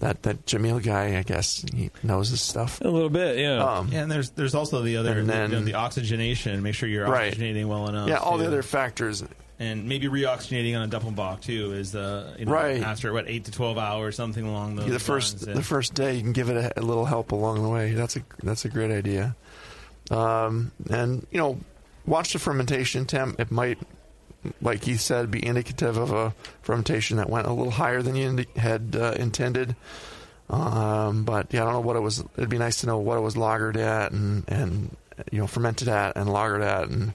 That that Jamil guy, I guess, he knows his stuff a little bit. Yeah. Um, and there's there's also the other And then- you know, the oxygenation. Make sure you're Right. oxygenating well enough. Yeah, all the other factors. and maybe reoxygenating on a Doppelbock too is uh, you know, Right. after what eight to twelve hours, something along those. the first lines, yeah. the first day you can give it a, a little help along the way. That's a that's a great idea. Um, and you know, watch the fermentation temp. It might, like he said, be indicative of a fermentation that went a little higher than you indi- had uh, intended. Um, but yeah, I don't know what it was. It'd be nice to know what it was lagered at and and you know fermented at and lagered at and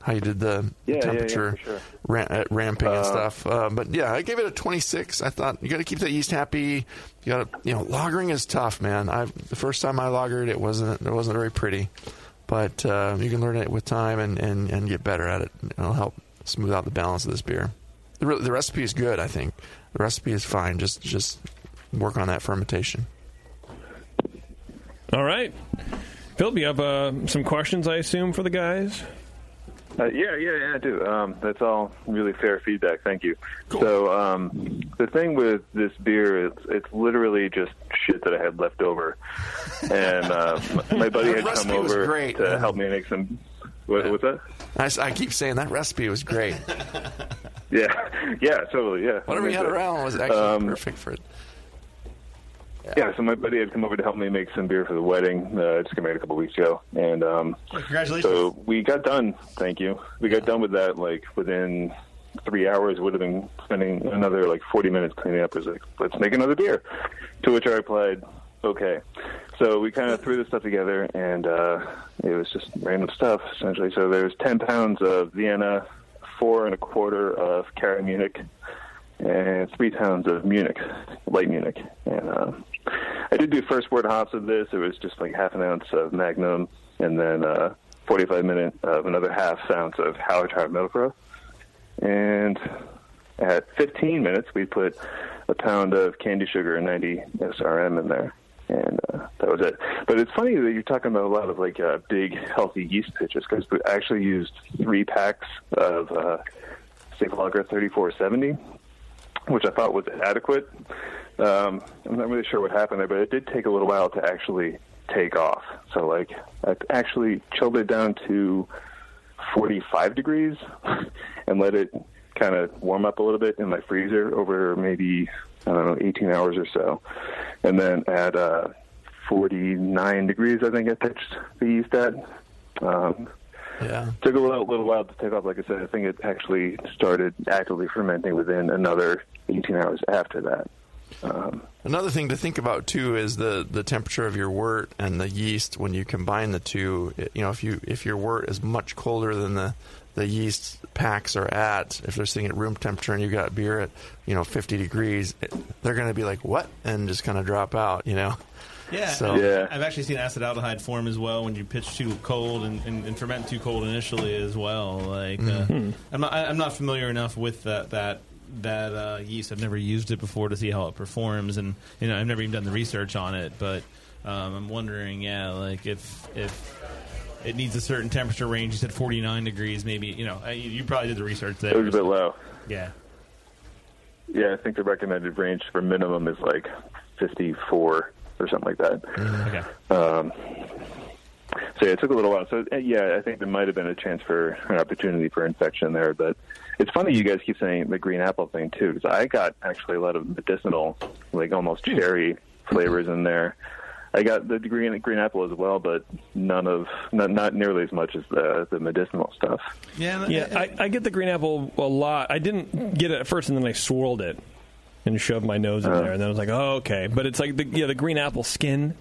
how you did the Yeah, yeah, yeah, temperature sure. ramping and Uh, stuff. Uh, but yeah, I gave it a 26. I thought you got to keep that yeast happy. You got to, you know, lagering is tough, man. I the first time I lagered, it wasn't it wasn't very pretty, but uh, you can learn it with time and, and, and get better at it. It'll help smooth out the balance of this beer. The, re- the recipe is good, I think. The recipe is fine. Just just work on that fermentation. All right, Philip, you have uh, some questions, I assume, for the guys. Uh, yeah, yeah, yeah, I do. Um, that's all really fair feedback. Thank you. So um, the thing with this beer, it's it's literally just shit that I had left over, and uh, my, my buddy had come over great, to man. help me make some. What, what's that? I keep saying that recipe was great. [LAUGHS] Yeah, [LAUGHS] yeah, totally, yeah. Whatever you had around was actually Um, perfect for it. Yeah, so my buddy had come over to help me make some beer for the wedding. Uh, just got married a couple weeks ago, and um, Congratulations. so we got done. Thank you. We got done with that like within three hours. Would have been spending another like forty minutes cleaning up. It was like, let's make another beer. To which I replied, okay. So we kind of threw this stuff together, and uh, it was just random stuff essentially. So there's ten pounds of Vienna, four and a quarter of Cara Munich, and three pounds of Munich, light Munich. And uh, I did do first wort hops of this. It was just like half an ounce of Magnum, and then uh, 45 minute of another half ounce of Howard Hard Melcro. And at 15 minutes, we put a pound of candi sugar and 90 SRM in there. And uh, that was it. But it's funny that you're talking about a lot of like uh, big, healthy yeast pitches because we actually used three packs of uh, SafLager 3470 which I thought was adequate. Um, I'm not really sure what happened there, but it did take a little while to actually take off. So, like, I actually chilled it down to 45 degrees [LAUGHS] and let it kind of warm up a little bit in my freezer over maybe, I don't know, 18 hours or so. And then at uh, 49 degrees, I think I pitched the yeast at. Um, Yeah. took a little, little while to take off. Like I said, I think it actually started actively fermenting within another 18 hours after that. Um, Another thing to think about too is the, the temperature of your wort and the yeast when you combine the two. It- you know, if you if your wort is much colder than the the yeast packs are at, if they're sitting at room temperature and you've got beer at you know 50 degrees, they're going to be like what and just kind of drop out. You know. Yeah, So- Yeah. I've actually seen acetaldehyde form as well when you pitch too cold and, and, and ferment too cold initially as well. Like, uh, I'm not I'm not familiar enough with that that that uh, yeast. I've never used it before to see how it performs, and you know I've never even done the research on it. But um, I'm wondering, yeah, like if if it needs a certain temperature range. You said 49 degrees, maybe. You know, you probably did the research there. It was a bit low. Yeah. Yeah, I think the recommended range for minimum is like 54 or something like that. Okay. Um, so yeah, it took a little while. So uh, yeah, I think there might have been a chance for an opportunity for infection there. But it's funny you guys keep saying the green apple thing too, because I got actually a lot of medicinal, like almost cherry flavors in there. I got the green green apple as well, but none of not, not nearly as much as the the medicinal stuff. Yeah. Yeah, I, I get the green apple a lot. I didn't get it at first, and then I swirled it and shoved my nose in Uh. there, and then I was like, "Oh, okay." But it's like the yeah, the green apple skin.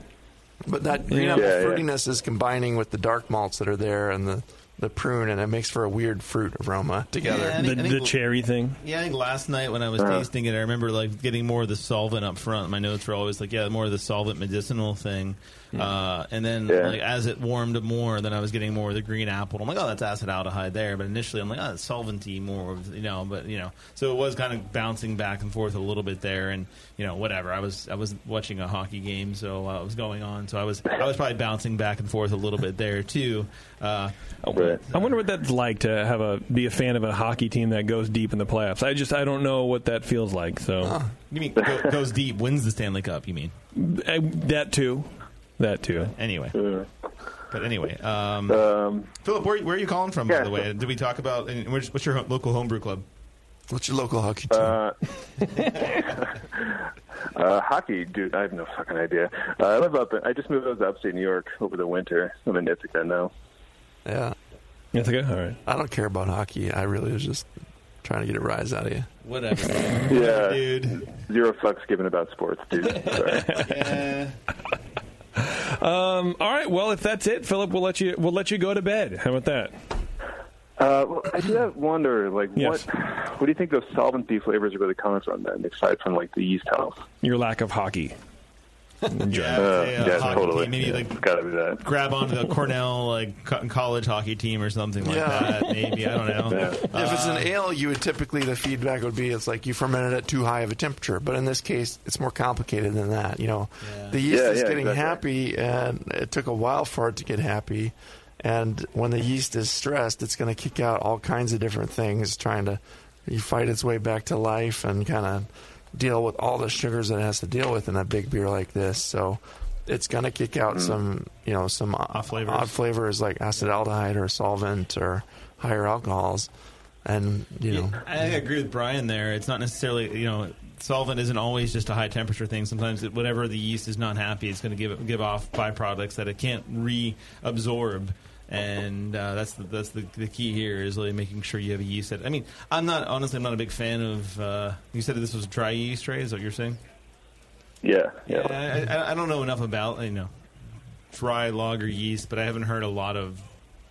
But that green Yeah. apple Yeah, yeah. fruitiness is combining with the dark malts that are there and the, the prune, and it makes for a weird fruit aroma together. Yeah, I The, think- I think- the cherry thing. Yeah, I think last night when I was Uh-huh. tasting it, I remember like getting more of the solvent up front. My notes were always like, yeah, more of the solvent medicinal thing. Uh, and then Yeah. like as it warmed more, then I was getting more of the green apple. I'm like, oh, that's acetaldehyde there. But initially, I'm like, oh, it's solventy more, of, you know. But you know, so it was kind of bouncing back and forth a little bit there, and you know, whatever. I was I was watching a hockey game, so uh, it was going on. So I was I was probably bouncing back and forth a little bit there too. Uh, Right. I wonder what that's like to have a be a fan of a hockey team that goes deep in the playoffs. I just I don't know what that feels like. So you mean go, goes deep, wins the Stanley Cup? You mean? Uh, that too, that too. Anyway. But anyway, um, um, Philip, where, where are you calling from, by the way? Did we talk about what's your local homebrew club? What's your local hockey team? uh, [LAUGHS] uh, hockey, dude, I have no fucking idea. Uh, I live up. In, I just moved up to upstate New York over the winter. I'm in Ithaca now. Yeah, That's okay. All right. I don't care about hockey. I really was just trying to get a rise out of you. Whatever, [LAUGHS] Yeah, dude. zero fucks given about sports, dude. [LAUGHS] Yeah. Um, all right. Well, if that's it, Philip, we'll let you we'll let you go to bed. How about that? Uh, well, I do have wonder, like, Yes. what what do you think those solventy flavors are really coming from then, aside from like the yeast health? Your lack of hockey. Enjoy. [LAUGHS] Yeah, Uh, uh, yeah, hockey totally. team, maybe Yeah, like got to be that. grab onto the Cornell like co- college hockey team or something like Yeah. that. Maybe I don't know. [LAUGHS] Yeah. if it's an ale, you would typically the feedback would be it's like you fermented at too high of a temperature. But in this case, it's more complicated than that. You know, Yeah. the yeast Yeah, is yeah, getting exactly. happy, and it took a while for it to get happy. And when the yeast is stressed, it's going to kick out all kinds of different things, trying to you fight its way back to life and kind of deal with all the sugars that it has to deal with in a big beer like this. So. It's going to kick out mm. some, you know, some odd flavors. odd flavors like acetaldehyde or solvent or higher alcohols, and you know, I agree with Brian there. It's not necessarily you know solvent isn't always just a high temperature thing. Sometimes it, whatever the yeast is not happy, it's going to give give off byproducts that it can't reabsorb. And uh, that's the, that's the, the key here is really making sure you have a yeast that. I mean, I'm not honestly I'm not a big fan of. Uh, you said this was dry yeast, right? Is that what you're saying? Yeah, yeah. I, I, I don't know enough about you know dry lager yeast, but I haven't heard a lot of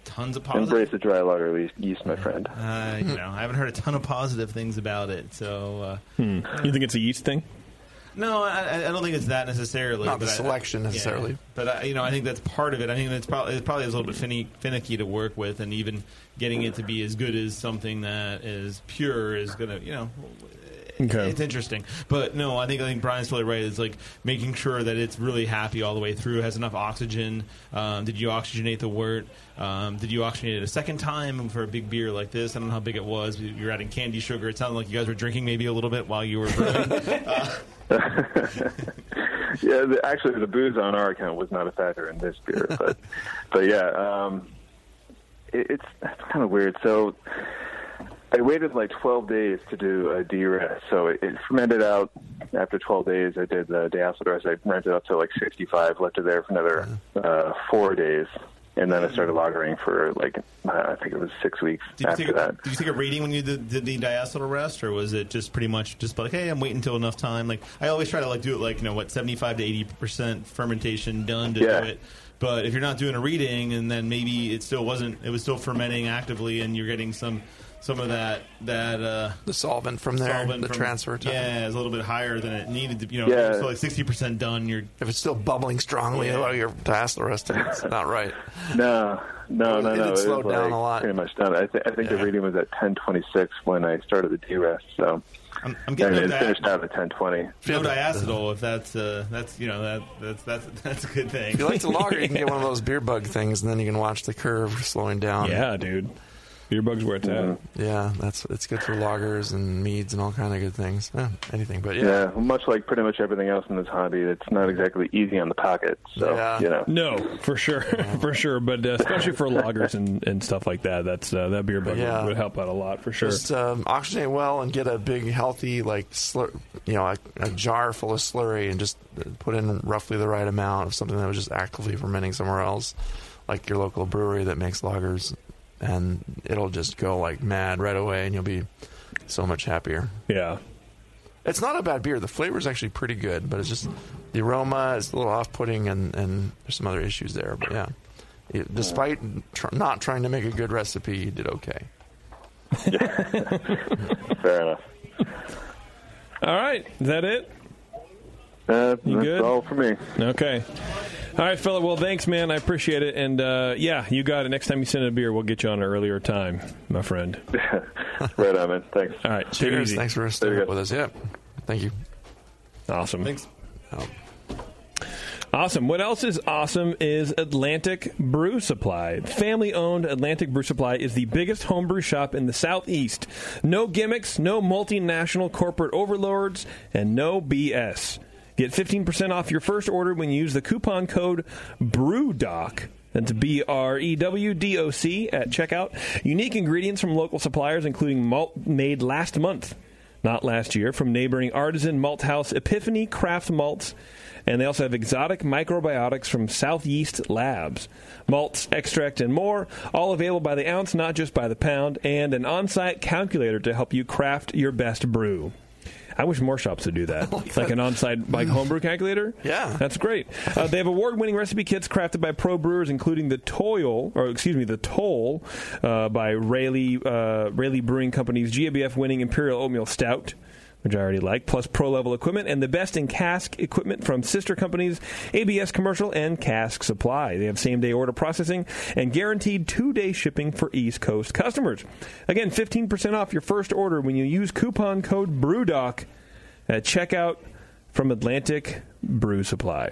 tons of positive. Embrace the dry lager yeast- yeast, my friend. Uh, you know, I haven't heard a ton of positive things about it. So uh, Hmm. You think it's a yeast thing? No, I, I don't think it's that necessarily. Not the but I- selection yeah. necessarily. but I, you know, I think that's part of it. I think that's probably it probably is a little bit finicky, finicky to work with, and even getting it to be as good as something that is pure is gonna, you know. Okay. It's interesting, but no, I think I think Brian's totally right. It's like making sure that it's really happy all the way through, has enough oxygen. Um, did you oxygenate the wort? Um, did you oxygenate it a second time for a big beer like this? I don't know how big it was. You're adding candi sugar. It sounded like you guys were drinking maybe a little bit while you were brewing. [LAUGHS] uh, yeah, the, actually, the booze on our account was not a factor in this beer, but but yeah, um, it, it's it's kind of weird. So I waited like 12 days to do a DRS, so it, it fermented out. After 12 days, I did the diacetyl rest. I ramped it up to like 65, left it there for another uh, four days, and then I started lagering for like I think it was six weeks Did you, after a, that. did you take a reading when you did, did the diacetyl rest, or was it just pretty much just like, hey, I'm waiting until enough time? Like I always try to like do it like you know what, 75 to 80 percent fermentation done to Yeah. do it. But if you're not doing a reading, and then maybe it still wasn't, it was still fermenting actively, and you're getting some some of that that uh, the solvent from there, solvent the from- transfer time. Yeah, it's a little bit higher than it needed to. You know, Yeah. so like 60 percent done. You're if it's still bubbling strongly Yeah. while you're diacetyl resting, it's not right. No, no, no, It no. had was, slowed down like, a lot. Pretty much done. I, th- I think the reading was at 10:26 when I started the D rest. So I'm, I'm getting and no it di- finished out at 10:20. no diacetyl. If that's uh, that's you know that that's that's [LAUGHS] that's a good thing. If you like to lager, you can get one of [LAUGHS] those beer bug things, and then you can watch the curve slowing down. Yeah, dude. Beer bugs where it's at. Yeah, that's it's good for lagers and meads and all kind of good things. Yeah, anything, but Yeah. yeah. much like pretty much everything else in this hobby, it's not exactly easy on the pocket. So Yeah. you know. No, for sure, [LAUGHS] for sure. But uh, especially for lagers and, and stuff like that, that's uh, that beer bug Yeah. would, would help out a lot for sure. Just um, oxygenate well and get a big, healthy, like, slur, you know, a, a jar full of slurry and just put in roughly the right amount of something that was just actively fermenting somewhere else, like your local brewery that makes lagers, and it'll just go like mad right away, and you'll be so much happier. Yeah. It's not a bad beer. The flavor is actually pretty good, but it's just the aroma is a little off-putting, and, and there's some other issues there. But yeah, It- despite tr- not trying to make a good recipe, you did okay. [LAUGHS] Fair enough. All right, is that it? Uh, You that's good? all for me. Okay. All right, fella. Well, thanks, man. I appreciate it. And uh, yeah, you got it. Next time you send a beer, we'll get you on an earlier time, my friend. [LAUGHS] right on, man. Thanks. All right. Take Cheers. Thanks for staying up with us. Yeah. Thank you. Awesome. Thanks. Awesome. What else is awesome is Atlantic Brew Supply. Family owned Atlantic Brew Supply is the biggest homebrew shop in the Southeast. No gimmicks, no multinational corporate overlords, and no BS. Get 15% off your first order when you use the coupon code BREWDOC. That's B R E W D O C at checkout. Unique ingredients from local suppliers, including malt made last month, not last year, from neighboring artisan malt house Epiphany Craft Malts. And they also have exotic microbiotics from South Yeast Labs. Malts, extract, and more, all available by the ounce, not just by the pound, and an on site calculator to help you craft your best brew. I wish more shops would do that. [LAUGHS] like an on-site like homebrew [LAUGHS] calculator. Yeah. that's great. Uh, they have award-winning recipe kits crafted by pro brewers, including the Toil, or excuse me, the Toll, uh, by Raleigh uh, Raleigh Brewing Company's GABF-winning Imperial Oatmeal Stout. Which I already like, plus pro level equipment and the best in cask equipment from sister companies ABS Commercial and Cask Supply. They have same day order processing and guaranteed two day shipping for East Coast customers. Again, 15% off your first order when you use coupon code BREWDOC at checkout from Atlantic Brew Supply.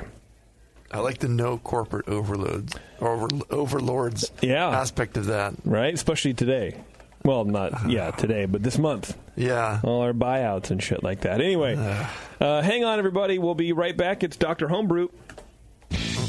I like the no corporate overloads over, overlords Yeah. aspect of that. Right? Especially today. Well, not, yeah, today, but this month. Yeah. All our buyouts and shit like that. Anyway, uh, hang on, everybody. We'll be right back. It's Dr. Homebrew.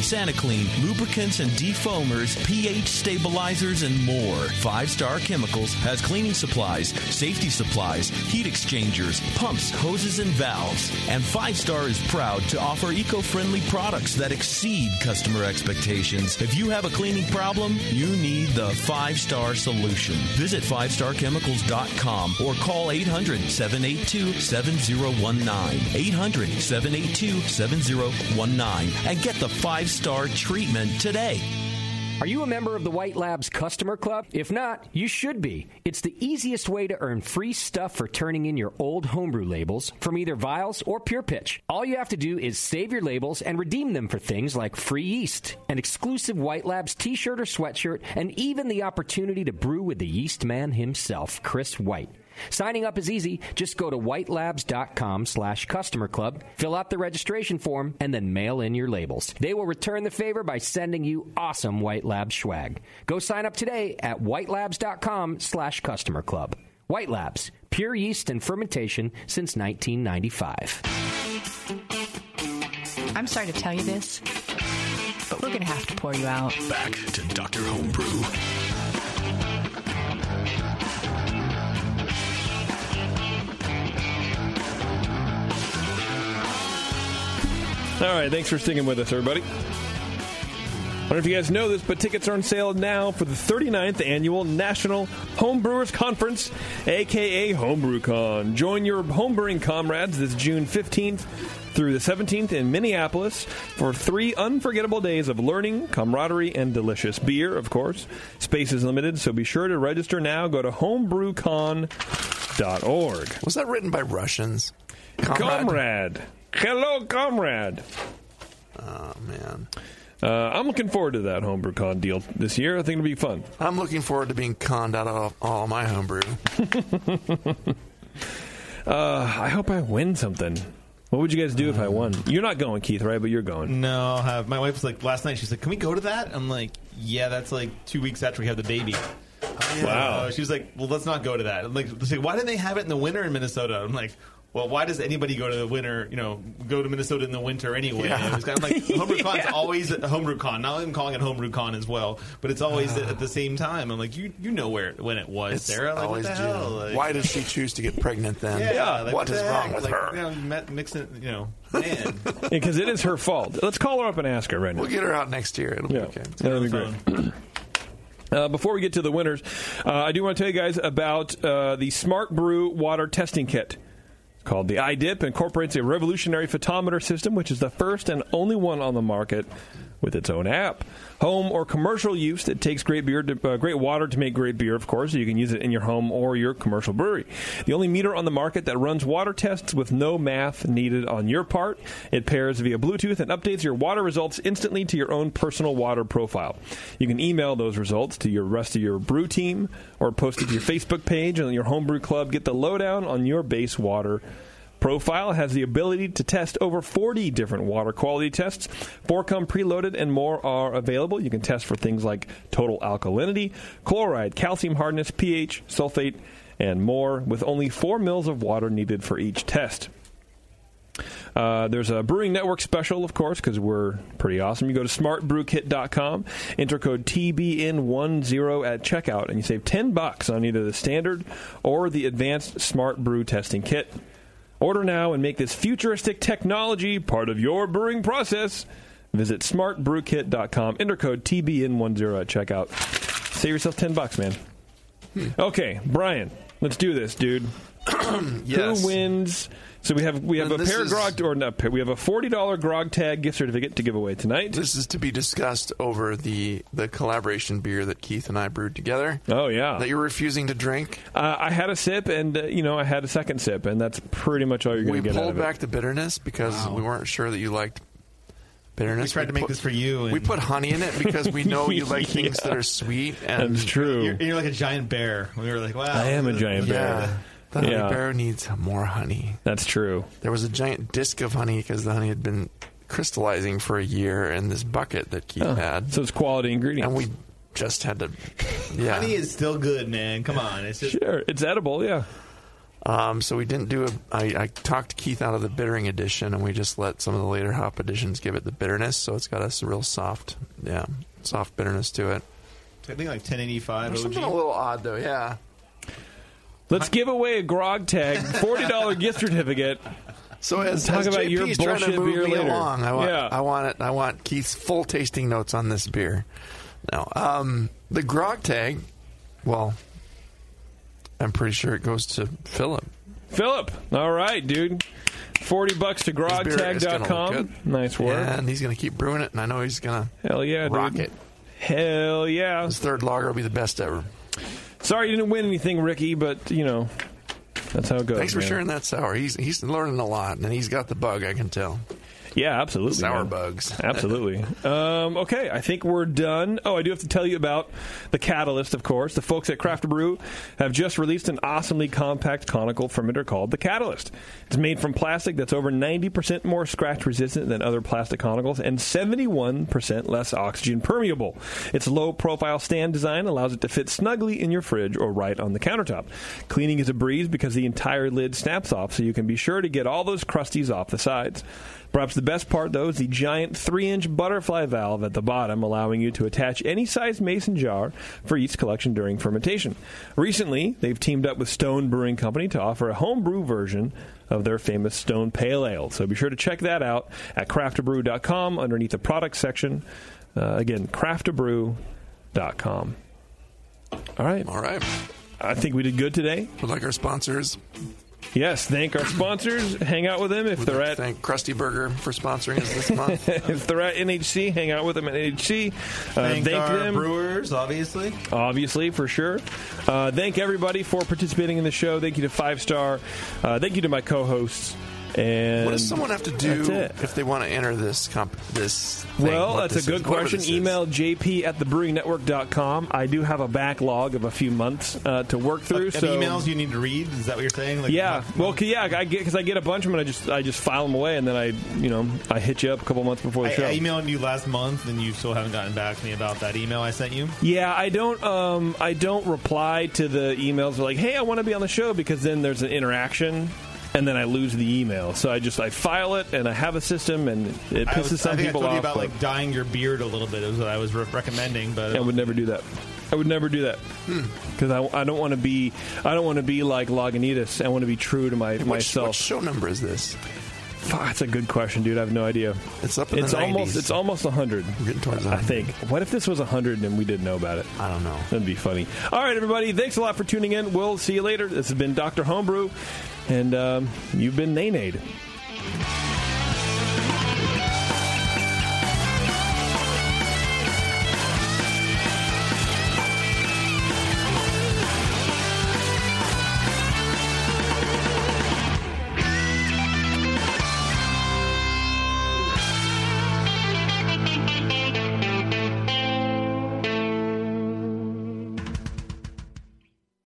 Saniclean, lubricants and defoamers, pH stabilizers, and more. Five Star Chemicals has cleaning supplies, safety supplies, heat exchangers, pumps, hoses, and valves. And Five Star is proud to offer eco friendly products that exceed customer expectations. If you have a cleaning problem, you need the Five Star solution. Visit 5starchemicals.com or call 800 782 7019. 800 782 7019 and get the five star treatment today. Are you a member of the White Labs Customer Club? If not, you should be. It's the easiest way to earn free stuff for turning in your old homebrew labels from either Vials or Pure Pitch. All you have to do is save your labels and redeem them for things like free yeast, an exclusive White Labs t shirt or sweatshirt, and even the opportunity to brew with the yeast man himself, Chris White. Signing up is easy. Just go to whitelabs.com slash customer club, fill out the registration form, and then mail in your labels. They will return the favor by sending you awesome White Labs swag. Go sign up today at whitelabs.com slash customer club. White Labs, pure yeast and fermentation since 1995. I'm sorry to tell you this, but we're going to have to pour you out. Back to Dr. Homebrew. All right, thanks for sticking with us, everybody. I don't know if you guys know this, but tickets are on sale now for the 39th annual National Homebrewers Conference, aka HomebrewCon. Join your homebrewing comrades this June 15th through the 17th in Minneapolis for three unforgettable days of learning, camaraderie, and delicious beer, of course. Space is limited, so be sure to register now. Go to homebrewcon.org. Was that written by Russians? Comrade. Hello, comrade. Oh, man. Uh, I'm looking forward to that homebrew con deal this year. I think it'll be fun. I'm looking forward to being conned out of all my homebrew. [LAUGHS] Uh, I hope I win something. What would you guys do if I won? You're not going, Keith, right? But you're going. No, I'll have my wife's like last night. She's like, "Can we go to that?" I'm like, "Yeah, that's like two weeks after we have the baby." Wow. She was like, "Well, let's not go to that." I'm like, she's like, "Why didn't they have it in the winter in Minnesota?" I'm like. Well, why does anybody go to the winter? You know, go to Minnesota in the winter anyway. Yeah. It was kind of like [LAUGHS] homebrew HomebrewCon's always a HomebrewCon. Now I'm calling it HomebrewCon as well, but it's always at, at the same time. I'm like, you you know where when it was, It's Sarah. Like, always what the June. hell? Like, Why did she choose to get pregnant then? Yeah, like, what the is heck? wrong with like, her? You know, met- mixing, you know, man. [LAUGHS] Because it is her fault. Let's call her up and ask her right now. We'll get her out next year. It'll Yeah, be okay. that'll be great. [CLEARS THROAT] Uh, before we get to the winners, uh, I do want to tell you guys about uh, the Smart Brew Water Testing Kit. Called the iDip. Incorporates a revolutionary photometer system, which is the first and only one on the market with its own app. Home or commercial use, it takes great beer, to, uh, great water to make great beer. Of course, so you can use it in your home or your commercial brewery. The only meter on the market that runs water tests with no math needed on your part. It pairs via Bluetooth and updates your water results instantly to your own personal water profile. You can email those results to your rest of your brew team or post it to your Facebook page and your homebrew club. Get the lowdown on your base water Profile has the ability to test over 40 different water quality tests. Four come preloaded and more are available. You can test for things like total alkalinity, chloride, calcium hardness, pH, sulfate, and more, with only four mils of water needed for each test. Uh, there's a Brewing Network special, of course, because we're pretty awesome. You go to smartbrewkit.com, enter code TBN10 at checkout, and you save 10 bucks on either the standard or the advanced Smart Brew testing kit. Order now and make this futuristic technology part of your brewing process. Visit smartbrewkit.com, enter code TBN10 at checkout. Save yourself 10 bucks, man. Hmm. Okay, Brian, let's do this, dude. [CLEARS THROAT] Yes. Who wins? So we have we have And a this pair of is- grog or not pair, we have a forty dollar grog tag gift certificate to give away tonight. This is to be discussed over the the collaboration beer that Keith and I brewed together. Oh yeah, That you're refusing to drink. uh, I had a sip and uh, you know I had a second sip and that's pretty much all you're We going to get out pulled of it. back the bitterness because we weren't sure that you liked bitterness. We tried to make put- this for you. We put honey in it because we know you like [LAUGHS] things that are sweet. And That's true. You're, you're like a giant bear. We were like, wow. I am a giant bear. Yeah. The honey Yeah. bear needs more honey. That's true. There was a giant disc of honey because the honey had been crystallizing for a year in this bucket that Keith Oh, had. so it's quality ingredients. and we just had to, yeah. Honey is still good, man. Come on. It's just sure it's edible. Yeah. Um, so we didn't do a. I, I talked Keith out of the bittering edition, and we just let some of the later hop editions give it the bitterness. So it's got a real soft, yeah, soft bitterness to it. I think like 1085 There's OG. something a little odd though, yeah. Let's give away a grog tag, forty dollar gift certificate. So as, Talk as about JP's your trying to bullshit move beer me later. along, I want, Yeah. I want it. I want Keith's full tasting notes on this beer. Now, um, the grog tag. Well, I'm pretty sure it goes to Philip. Philip, all right, dude. Forty bucks to His beer is gonna look grogtag.com. good. Nice work. and he's going to keep brewing it, and I know he's going to Hell yeah, dude. rock it. Hell yeah. His third lager will be the best ever. Sorry you didn't win anything, Ricky, but you know that's how it goes. Thanks for man. sharing that sour. He's he's learning a lot, and he's got the bug. I can tell. Yeah, absolutely. Sour man. bugs. [LAUGHS] Absolutely. um, okay, I think we're done. Oh, I do have to tell you about the Catalyst, of course. The folks at Craft Brew have just released an awesomely compact conical fermenter called the Catalyst. It's made from plastic that's over 90% more scratch resistant than other plastic conicals and 71% less oxygen permeable. Its low profile stand design allows it to fit snugly in your fridge or right on the countertop. Cleaning is a breeze because the entire lid snaps off, so you can be sure to get all those crusties off the sides. Perhaps the best part, though, is the giant 3 inch butterfly valve at the bottom, allowing you to attach any size mason jar for each collection during fermentation. Recently, they've teamed up with Stone Brewing Company to offer a homebrew version of their famous Stone Pale Ale. So be sure to check that out at craftabrew.com underneath the product section. Uh, again, craftabrew.com. All right. All right. I think we did good today. Would like our sponsors. Yes, thank our sponsors. Hang out with them if Would they're like at thank Krusty Burger for sponsoring us this month. [LAUGHS] if they're at NHC, hang out with them at NHC. Uh, Thank, thank our them. brewers, obviously. Obviously, for sure. Uh, thank everybody for participating in the show. Thank you to Five Star. Uh, thank you to my co-hosts. And what does someone have to do if they want to enter this comp- this? Thing, Well, that's this a good is, question. Email jp at thebrewingnetwork.com. I do have a backlog of a few months uh, to work through. Of so emails you need to read. Is that what you're saying? Like, yeah, Well, yeah, I get because I get a bunch of them and I just I just file them away and then I you know I hit you up a couple months before the I, show. I emailed you last month, and you still haven't gotten back to me about that email I sent you. Yeah, I don't. Um, I don't reply to the emails like, "Hey, I want to be on the show," because then there's an interaction, [LAUGHS] and then I lose the email. So I just I file it, and I have a system, and it pisses was, some I think people I told off. you about like dyeing your beard a little bit. Is what I was re- recommending, but I would never do that. I would never do that Hmm. because I, I don't want to be I don't want to be like Lagunitas. I want to be true to my myself. what show number is this? That's a good question, dude. I have no idea. It's up in It's the 90s. almost it's almost hundred. We're getting towards I think. What if this was hundred and we didn't know about it? I don't know. That'd be funny. All right, everybody. Thanks a lot for tuning in. We'll see you later. This has been Dr. Homebrew, and um, you've been Nay